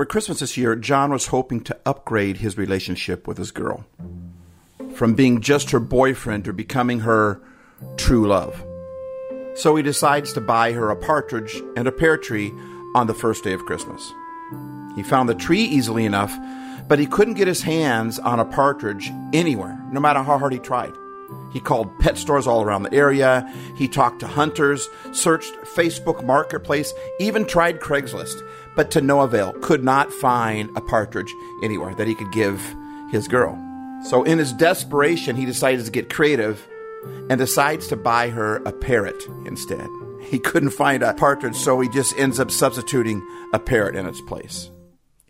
For Christmas this year, John was hoping to upgrade his relationship with his girl from being just her boyfriend to becoming her true love. So he decides to buy her a partridge and a pear tree on the first day of Christmas. He found the tree easily enough, but he couldn't get his hands on a partridge anywhere, no matter how hard he tried. He called pet stores all around the area. He talked to hunters, searched Facebook Marketplace, even tried Craigslist, but to no avail. Could not find a partridge anywhere that he could give his girl. So, in his desperation, he decides to get creative and decides to buy her a parrot instead. He couldn't find a partridge, so he just ends up substituting a parrot in its place.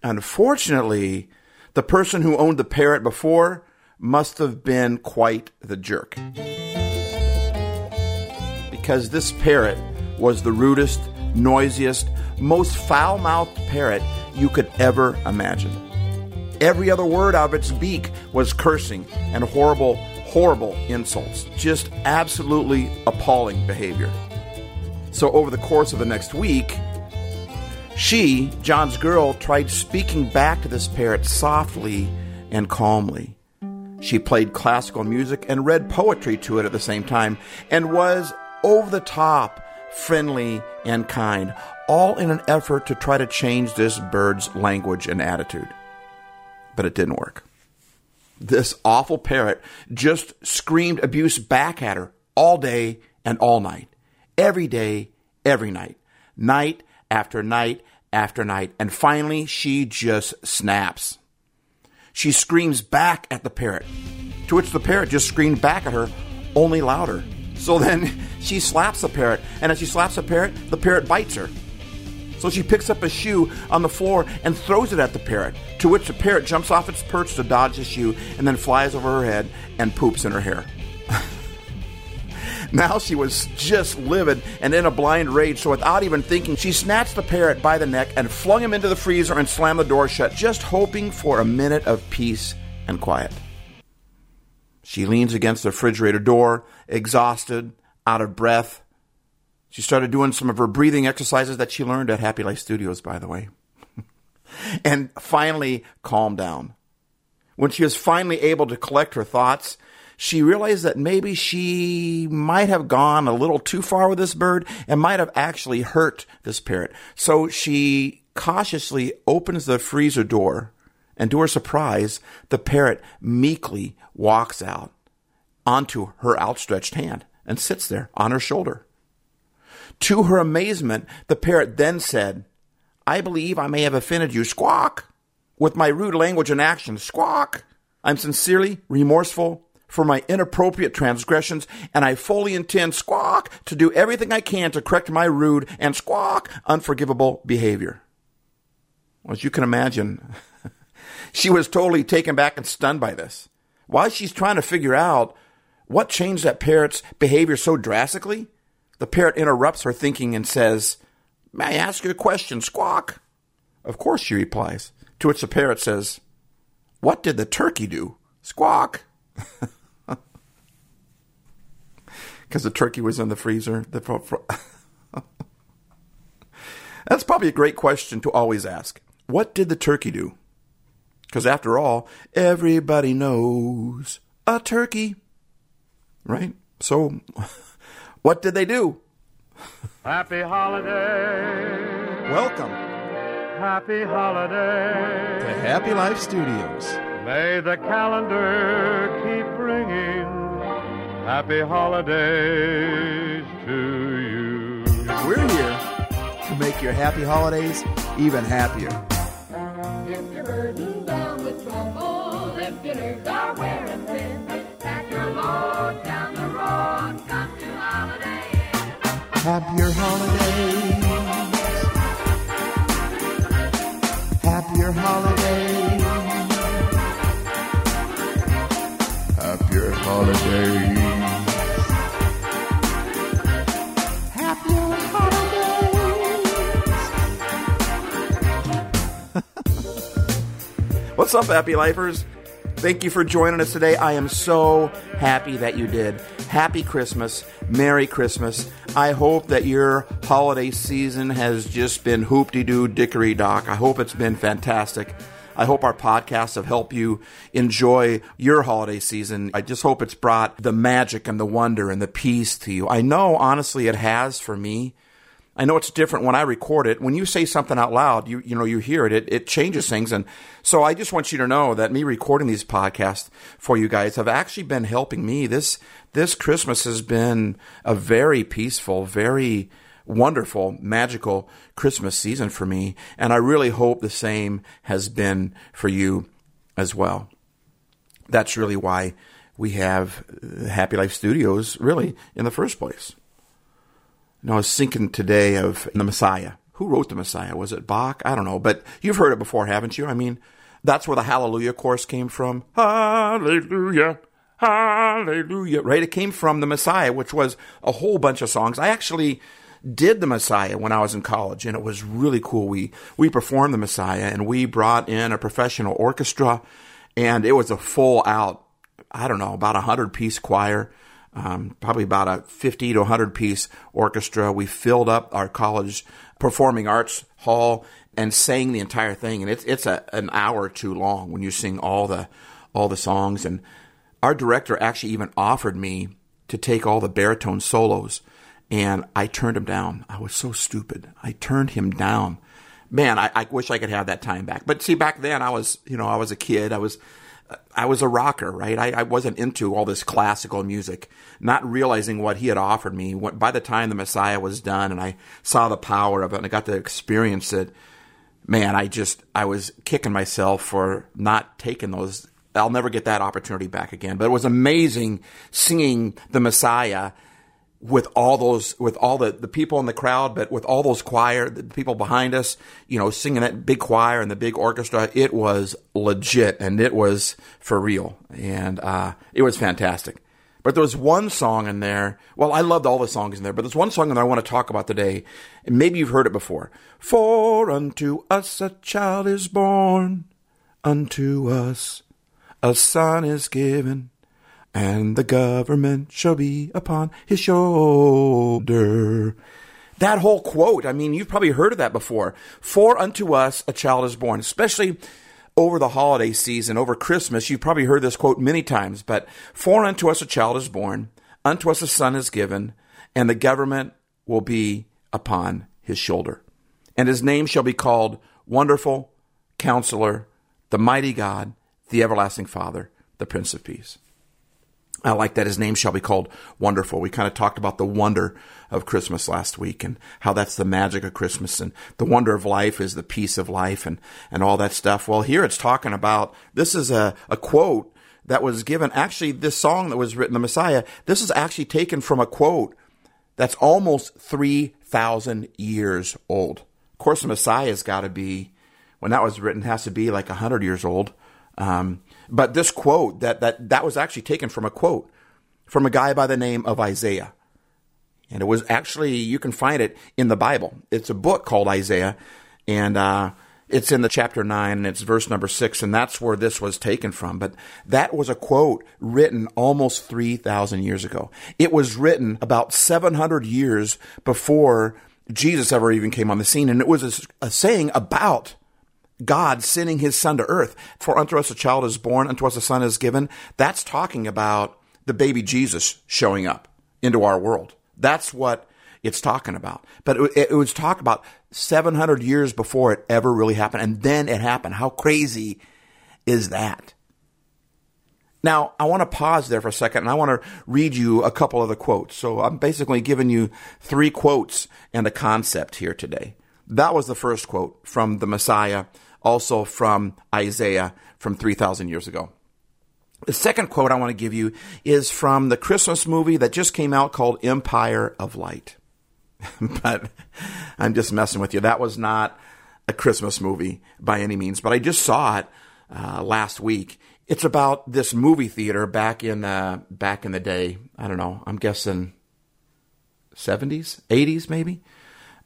Unfortunately, the person who owned the parrot before must have been quite the jerk. Because this parrot was the rudest, noisiest, most foul mouthed parrot you could ever imagine. Every other word out of its beak was cursing and horrible, horrible insults. Just absolutely appalling behavior. So, over the course of the next week, she, John's girl, tried speaking back to this parrot softly and calmly. She played classical music and read poetry to it at the same time and was over the top, friendly, and kind, all in an effort to try to change this bird's language and attitude. But it didn't work. This awful parrot just screamed abuse back at her all day and all night, every day, every night, night after night after night. And finally, she just snaps. She screams back at the parrot, to which the parrot just screamed back at her, only louder. So then she slaps the parrot, and as she slaps the parrot, the parrot bites her. So she picks up a shoe on the floor and throws it at the parrot, to which the parrot jumps off its perch to dodge the shoe and then flies over her head and poops in her hair. Now she was just livid and in a blind rage, so without even thinking, she snatched the parrot by the neck and flung him into the freezer and slammed the door shut, just hoping for a minute of peace and quiet. She leans against the refrigerator door, exhausted, out of breath. She started doing some of her breathing exercises that she learned at Happy Life Studios, by the way. and finally calmed down. When she was finally able to collect her thoughts, she realized that maybe she might have gone a little too far with this bird and might have actually hurt this parrot. So she cautiously opens the freezer door, and to her surprise, the parrot meekly walks out onto her outstretched hand and sits there on her shoulder. To her amazement, the parrot then said, I believe I may have offended you, squawk, with my rude language and actions, squawk. I'm sincerely remorseful for my inappropriate transgressions, and I fully intend, squawk, to do everything I can to correct my rude and squawk, unforgivable behavior. As you can imagine, she was totally taken back and stunned by this. While she's trying to figure out what changed that parrot's behavior so drastically, the parrot interrupts her thinking and says, May I ask you a question, Squawk? Of course, she replies, to which the parrot says, What did the turkey do? Squawk! because the turkey was in the freezer. That's probably a great question to always ask. What did the turkey do? Because after all, everybody knows a turkey, right? So, what did they do? Happy holiday. Welcome Happy holiday. to Happy Life Studios. May the calendar keep ringing. Happy holidays to you. We're here to make your happy holidays even happier. Happier holidays. Happier holidays. Happier holidays. Happier holidays. What's up, happy lifers? Thank you for joining us today. I am so happy that you did. Happy Christmas. Merry Christmas. I hope that your holiday season has just been hoop-de doo dickory dock. I hope it's been fantastic. I hope our podcasts have helped you enjoy your holiday season. I just hope it's brought the magic and the wonder and the peace to you. I know, honestly, it has for me. I know it's different when I record it. When you say something out loud, you you know you hear it, it, it changes things. And so I just want you to know that me recording these podcasts for you guys have actually been helping me. This this Christmas has been a very peaceful, very wonderful, magical Christmas season for me, and I really hope the same has been for you as well. That's really why we have Happy Life Studios, really, in the first place. You know, I was thinking today of the Messiah. Who wrote the Messiah? Was it Bach? I don't know, but you've heard it before, haven't you? I mean, that's where the Hallelujah chorus came from. Hallelujah. Hallelujah. Right? It came from the Messiah, which was a whole bunch of songs. I actually did the Messiah when I was in college, and it was really cool. We we performed the Messiah, and we brought in a professional orchestra, and it was a full out. I don't know about a hundred piece choir, um, probably about a fifty to hundred piece orchestra. We filled up our college performing arts hall and sang the entire thing, and it's it's a, an hour too long when you sing all the all the songs. And our director actually even offered me to take all the baritone solos and I turned him down. I was so stupid. I turned him down. Man, I, I wish I could have that time back. But see, back then I was, you know, I was a kid. I was, I was a rocker, right? I, I wasn't into all this classical music, not realizing what he had offered me. By the time the Messiah was done, and I saw the power of it, and I got to experience it, man, I just, I was kicking myself for not taking those. I'll never get that opportunity back again. But it was amazing singing the Messiah with all those with all the, the people in the crowd but with all those choir the people behind us you know singing that big choir and the big orchestra it was legit and it was for real. And uh, it was fantastic. But there was one song in there well i loved all the songs in there but there's one song that i want to talk about today and maybe you've heard it before. For unto us a child is born unto us a son is given and the government shall be upon his shoulder. That whole quote, I mean, you've probably heard of that before. For unto us a child is born, especially over the holiday season, over Christmas. You've probably heard this quote many times, but for unto us a child is born, unto us a son is given, and the government will be upon his shoulder. And his name shall be called Wonderful, Counselor, the Mighty God, the Everlasting Father, the Prince of Peace. I like that his name shall be called Wonderful. We kind of talked about the wonder of Christmas last week and how that's the magic of Christmas and the wonder of life is the peace of life and, and all that stuff. Well, here it's talking about this is a, a quote that was given. Actually, this song that was written, The Messiah, this is actually taken from a quote that's almost 3,000 years old. Of course, the Messiah's got to be, when that was written, has to be like 100 years old. Um, but this quote that that that was actually taken from a quote from a guy by the name of Isaiah. And it was actually you can find it in the Bible. It's a book called Isaiah, and uh, it's in the chapter nine, and it's verse number six, and that's where this was taken from. But that was a quote written almost three thousand years ago. It was written about seven hundred years before Jesus ever even came on the scene, and it was a, a saying about God sending his son to earth. For unto us a child is born, unto us a son is given. That's talking about the baby Jesus showing up into our world. That's what it's talking about. But it, it was talked about 700 years before it ever really happened. And then it happened. How crazy is that? Now, I want to pause there for a second and I want to read you a couple of the quotes. So I'm basically giving you three quotes and a concept here today. That was the first quote from the Messiah also from Isaiah from 3,000 years ago. The second quote I want to give you is from the Christmas movie that just came out called Empire of Light. but I'm just messing with you. That was not a Christmas movie by any means, but I just saw it uh, last week. It's about this movie theater back in uh, back in the day. I don't know. I'm guessing 70s, 80s, maybe.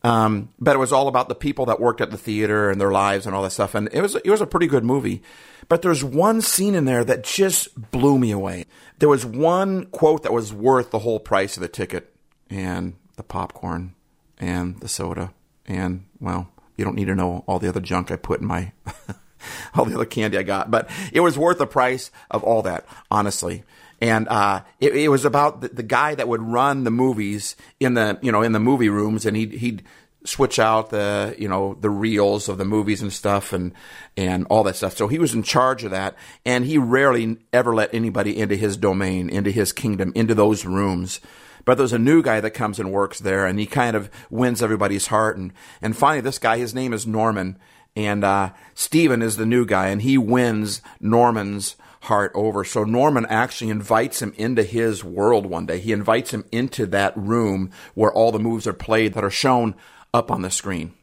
Um, but it was all about the people that worked at the theater and their lives and all that stuff. And it was it was a pretty good movie. But there's one scene in there that just blew me away. There was one quote that was worth the whole price of the ticket. And the popcorn and the soda and well, you don't need to know all the other junk I put in my all the other candy I got, but it was worth the price of all that, honestly. And uh, it, it was about the, the guy that would run the movies in the you know in the movie rooms, and he'd he'd switch out the you know the reels of the movies and stuff and and all that stuff. So he was in charge of that, and he rarely ever let anybody into his domain, into his kingdom, into those rooms. But there's a new guy that comes and works there, and he kind of wins everybody's heart. And and finally, this guy, his name is Norman, and uh, Stephen is the new guy, and he wins Norman's heart over. So Norman actually invites him into his world one day. He invites him into that room where all the moves are played that are shown up on the screen.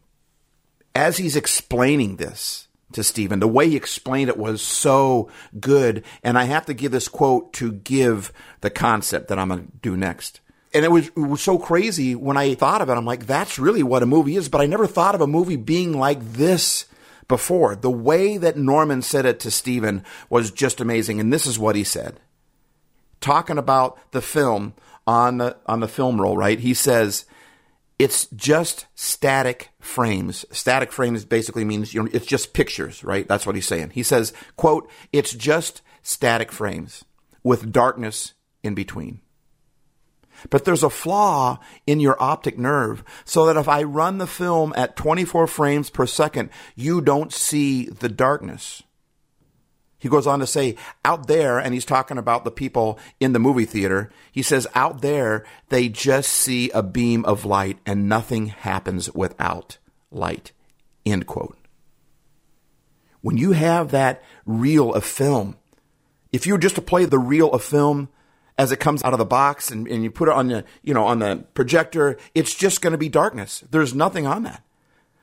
As he's explaining this to Stephen, the way he explained it was so good. And I have to give this quote to give the concept that I'm going to do next. And it was, it was so crazy when I thought of it. I'm like, that's really what a movie is. But I never thought of a movie being like this before. The way that Norman said it to Stephen was just amazing. And this is what he said. Talking about the film on the, on the film roll, right? He says, it's just static frames. Static frames basically means, you know, it's just pictures, right? That's what he's saying. He says, quote, it's just static frames with darkness in between. But there's a flaw in your optic nerve so that if I run the film at 24 frames per second, you don't see the darkness. He goes on to say, out there, and he's talking about the people in the movie theater. He says, out there, they just see a beam of light and nothing happens without light. End quote. When you have that reel of film, if you were just to play the reel of film as it comes out of the box and, and you put it on the, you know, on the projector, it's just going to be darkness. There's nothing on that.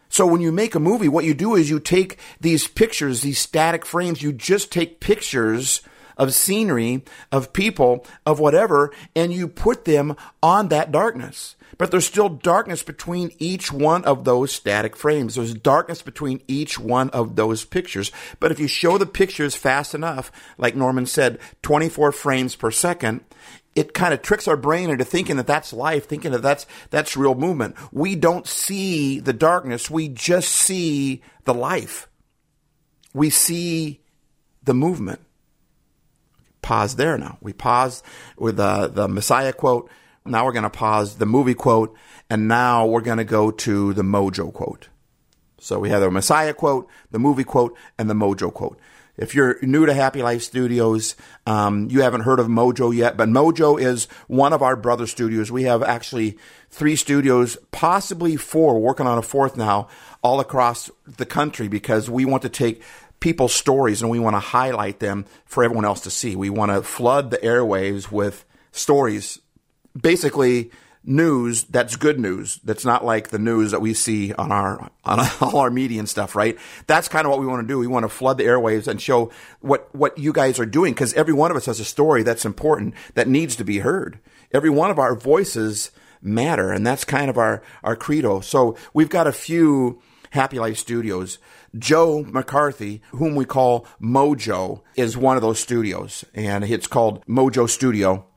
So when you make a movie, what you do is you take these pictures, these static frames, you just take pictures of scenery, of people, of whatever, and you put them on that darkness. But there's still darkness between each one of those static frames. There's darkness between each one of those pictures. But if you show the pictures fast enough, like Norman said, 24 frames per second, it kind of tricks our brain into thinking that that's life, thinking that that's that's real movement. We don't see the darkness; we just see the life. We see the movement. Pause there now. We pause with the the Messiah quote. Now we're going to pause the movie quote, and now we're going to go to the Mojo quote. So we have the Messiah quote, the movie quote, and the Mojo quote. If you're new to Happy Life Studios, um, you haven't heard of Mojo yet, but Mojo is one of our brother studios. We have actually three studios, possibly four, working on a fourth now, all across the country because we want to take people's stories and we want to highlight them for everyone else to see. We want to flood the airwaves with stories, basically news that's good news. That's not like the news that we see on our on all our media and stuff, right? That's kind of what we want to do. We want to flood the airwaves and show what what you guys are doing because every one of us has a story that's important that needs to be heard. Every one of our voices matter, and that's kind of our our credo. So we've got a few Happy Life Studios. Joe McCarthy, whom we call Mojo, is one of those studios, and it's called Mojo Studio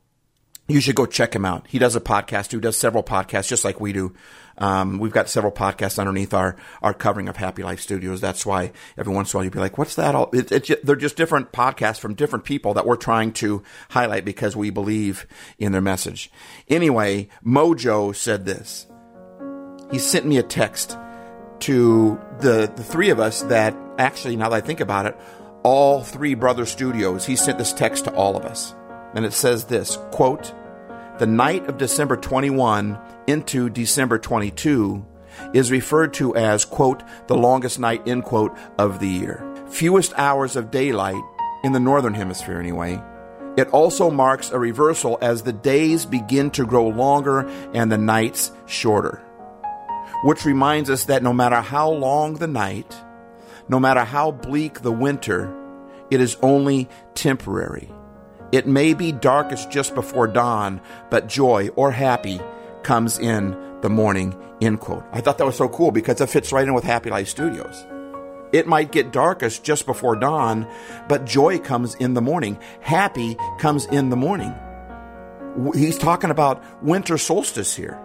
you should go check him out. He does a podcast. He does several podcasts, just like we do. Um, we've got several podcasts underneath our, our covering of Happy Life Studios. That's why every once in a while you'd be like, "What's that?" All it, it, they're just different podcasts from different people that we're trying to highlight because we believe in their message. Anyway, Mojo said this. He sent me a text to the the three of us that actually, now that I think about it, all three brother studios. He sent this text to all of us, and it says this quote the night of December 21 into December 22 is referred to as, quote, the longest night, end quote, of the year. Fewest hours of daylight, in the northern hemisphere anyway. It also marks a reversal as the days begin to grow longer and the nights shorter. Which reminds us that no matter how long the night, no matter how bleak the winter, it is only temporary. It may be darkest just before dawn, but joy or happy comes in the morning. End quote. I thought that was so cool because it fits right in with Happy Life Studios. It might get darkest just before dawn, but joy comes in the morning. Happy comes in the morning. He's talking about winter solstice here.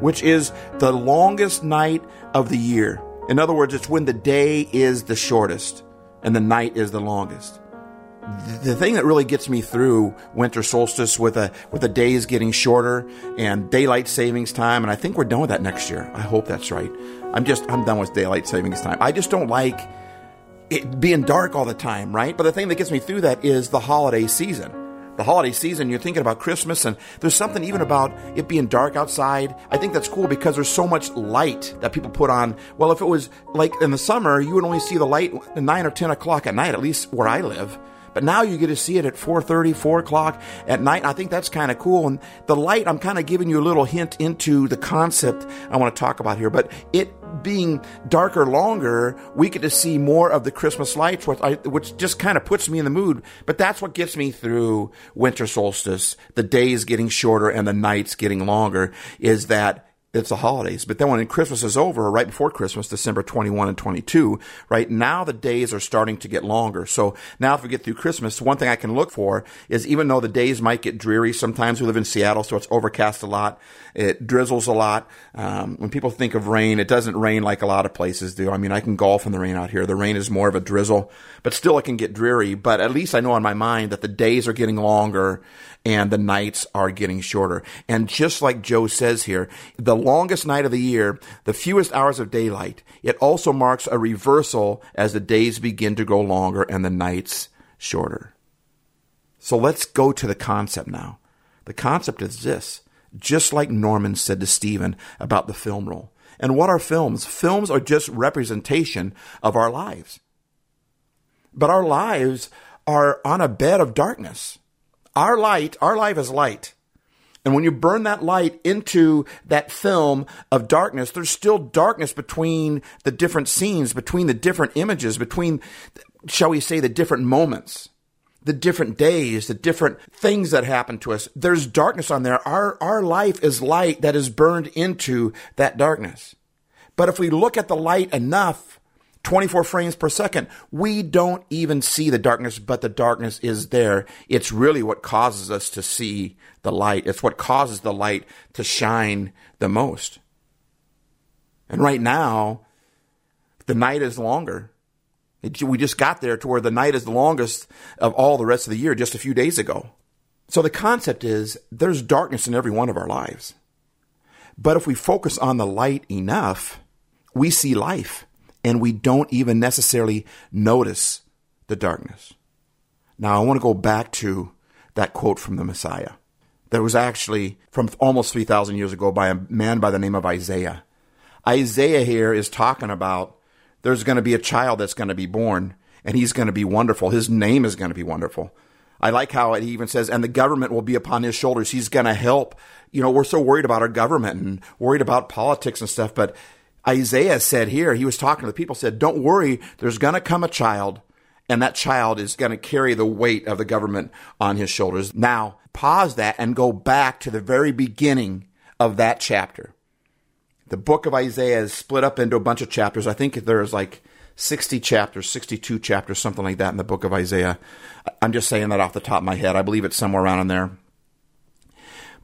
Which is the longest night of the year. In other words, it's when the day is the shortest and the night is the longest. The thing that really gets me through winter solstice with a with the days getting shorter and daylight savings time, and I think we're done with that next year. I hope that's right. I'm just I'm done with daylight savings time. I just don't like it being dark all the time, right? But the thing that gets me through that is the holiday season. The holiday season, you're thinking about Christmas, and there's something even about it being dark outside. I think that's cool because there's so much light that people put on. Well, if it was like in the summer, you would only see the light at 9 or 10 o'clock at night, at least where I live. But now you get to see it at 4.30, 4 o'clock at night. I think that's kind of cool. And the light, I'm kind of giving you a little hint into the concept I want to talk about here. But it being darker longer, we get to see more of the Christmas lights, which, I, which just kind of puts me in the mood. But that's what gets me through winter solstice, the days getting shorter and the nights getting longer, is that it's the holidays. But then when Christmas is over, right before Christmas, December 21 and 22, right now the days are starting to get longer. So now if we get through Christmas, one thing I can look for is even though the days might get dreary, sometimes we live in Seattle, so it's overcast a lot. It drizzles a lot. Um, when people think of rain, it doesn't rain like a lot of places do. I mean, I can golf in the rain out here. The rain is more of a drizzle, but still it can get dreary. But at least I know in my mind that the days are getting longer and the nights are getting shorter. And just like Joe says here, the longest night of the year, the fewest hours of daylight, it also marks a reversal as the days begin to grow longer and the nights shorter. So let's go to the concept now. The concept is this just like Norman said to Stephen about the film roll. And what are films? Films are just representation of our lives. But our lives are on a bed of darkness. Our light, our life is light. And when you burn that light into that film of darkness, there's still darkness between the different scenes, between the different images, between, shall we say, the different moments the different days, the different things that happen to us. There's darkness on there. Our, our life is light that is burned into that darkness. But if we look at the light enough, 24 frames per second, we don't even see the darkness, but the darkness is there. It's really what causes us to see the light. It's what causes the light to shine the most. And right now, the night is longer it, we just got there to where the night is the longest of all the rest of the year just a few days ago. So the concept is there's darkness in every one of our lives. But if we focus on the light enough, we see life and we don't even necessarily notice the darkness. Now, I want to go back to that quote from the Messiah that was actually from almost 3,000 years ago by a man by the name of Isaiah. Isaiah here is talking about there's going to be a child that's going to be born and he's going to be wonderful. His name is going to be wonderful. I like how it even says, and the government will be upon his shoulders. He's going to help. You know, we're so worried about our government and worried about politics and stuff. But Isaiah said here, he was talking to the people, said, don't worry. There's going to come a child and that child is going to carry the weight of the government on his shoulders. Now, pause that and go back to the very beginning of that chapter the book of Isaiah is split up into a bunch of chapters. I think there's like 60 chapters, 62 chapters, something like that in the book of Isaiah. I'm just saying that off the top of my head. I believe it's somewhere around in there.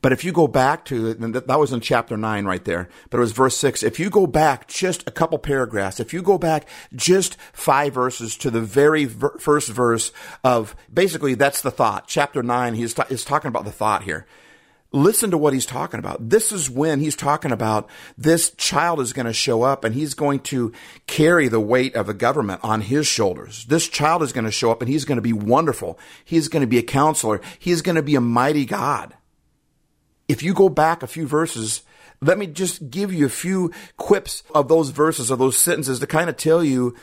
But if you go back to, that was in chapter 9 right there, but it was verse 6. If you go back just a couple paragraphs, if you go back just five verses to the very ver- first verse of, basically that's the thought. Chapter 9, he's, ta- he's talking about the thought here listen to what he's talking about. This is when he's talking about this child is going to show up and he's going to carry the weight of the government on his shoulders. This child is going to show up and he's going to be wonderful. He's going to be a counselor. He's going to be a mighty God. If you go back a few verses, let me just give you a few quips of those verses, of those sentences to kind of tell you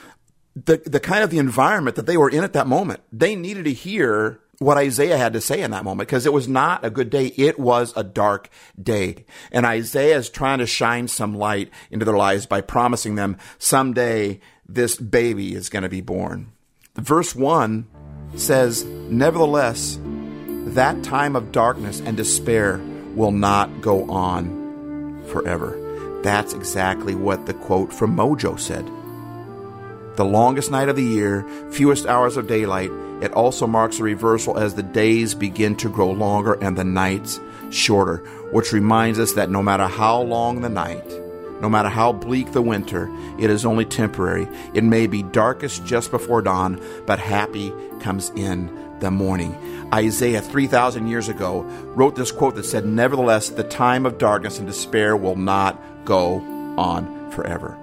the, the kind of the environment that they were in at that moment. They needed to hear what Isaiah had to say in that moment because it was not a good day. It was a dark day. And Isaiah is trying to shine some light into their lives by promising them someday this baby is going to be born. Verse 1 says, Nevertheless, that time of darkness and despair will not go on forever. That's exactly what the quote from Mojo said. The longest night of the year, fewest hours of daylight, it also marks a reversal as the days begin to grow longer and the nights shorter, which reminds us that no matter how long the night, no matter how bleak the winter, it is only temporary. It may be darkest just before dawn, but happy comes in the morning. Isaiah, 3,000 years ago, wrote this quote that said, Nevertheless, the time of darkness and despair will not go on forever.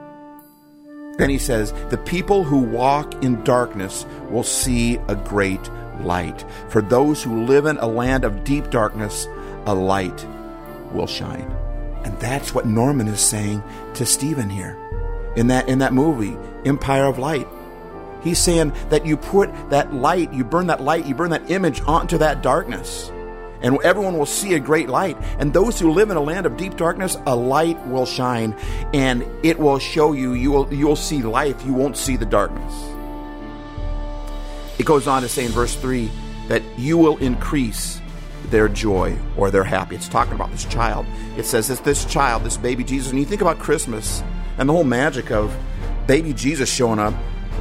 Then he says, The people who walk in darkness will see a great light. For those who live in a land of deep darkness, a light will shine. And that's what Norman is saying to Stephen here in that, in that movie, Empire of Light. He's saying that you put that light, you burn that light, you burn that image onto that darkness. And everyone will see a great light. And those who live in a land of deep darkness, a light will shine and it will show you, you will, you will see life. You won't see the darkness. It goes on to say in verse 3 that you will increase their joy or their happy. It's talking about this child. It says that this child, this baby Jesus, and you think about Christmas and the whole magic of baby Jesus showing up,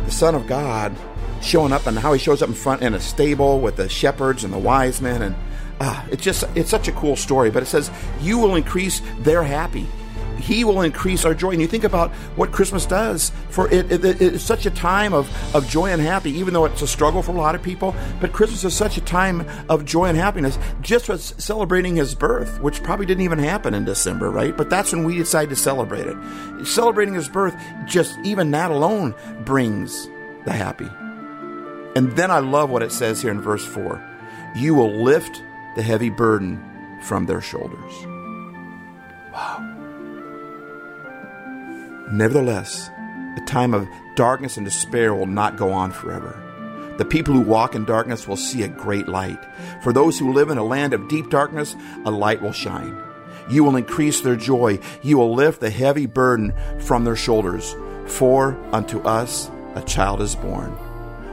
the Son of God showing up, and how he shows up in front in a stable with the shepherds and the wise men, and ah, it's just it's such a cool story. But it says you will increase their happy. He will increase our joy. And you think about what Christmas does for it, it, it- it's such a time of, of joy and happy, even though it's a struggle for a lot of people. But Christmas is such a time of joy and happiness, just for celebrating his birth, which probably didn't even happen in December, right? But that's when we decide to celebrate it. Celebrating his birth, just even that alone brings the happy. And then I love what it says here in verse 4 You will lift the heavy burden from their shoulders. Wow. Nevertheless, the time of darkness and despair will not go on forever. The people who walk in darkness will see a great light. For those who live in a land of deep darkness, a light will shine. You will increase their joy. You will lift the heavy burden from their shoulders. For unto us a child is born.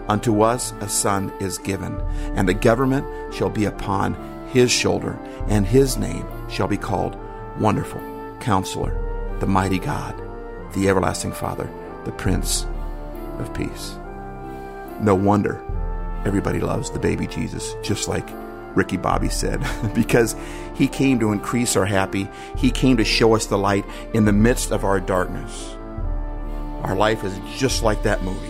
Unto us a son is given, and the government shall be upon his shoulder, and his name shall be called Wonderful, Counselor, the Mighty God, the Everlasting Father, the Prince of Peace. No wonder everybody loves the baby Jesus, just like Ricky Bobby said, because he came to increase our happy. He came to show us the light in the midst of our darkness. Our life is just like that movie.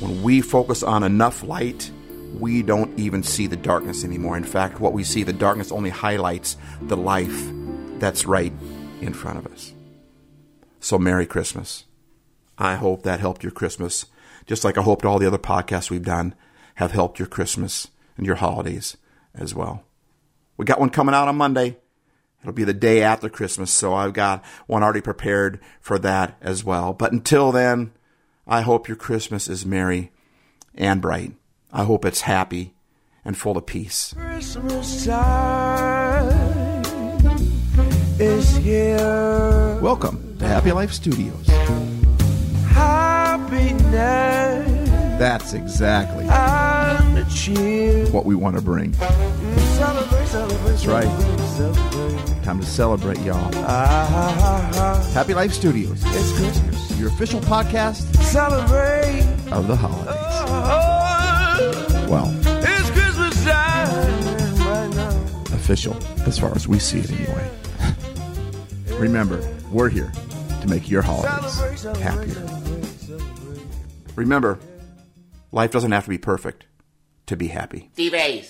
When we focus on enough light, we don't even see the darkness anymore. In fact, what we see, the darkness only highlights the life that's right in front of us. So, Merry Christmas. I hope that helped your Christmas, just like I hoped all the other podcasts we've done have helped your Christmas and your holidays as well. We got one coming out on Monday. It'll be the day after Christmas, so I've got one already prepared for that as well. But until then, I hope your Christmas is merry and bright. I hope it's happy and full of peace. Christmas time is here. Welcome to Happy Life Studios. Happiness That's exactly and the cheer. what we want to bring. Celebrate, celebrate, That's right. celebrate. Time to celebrate, y'all. Ah, ha, ha, ha. Happy Life Studios, It's Christmas. your official podcast Celebrate. of the holidays. Oh, Well, it's Christmas time right now. official as far as we see it anyway. Remember, we're here to make your holidays happier. Remember, life doesn't have to be perfect to be happy. Steve Ace.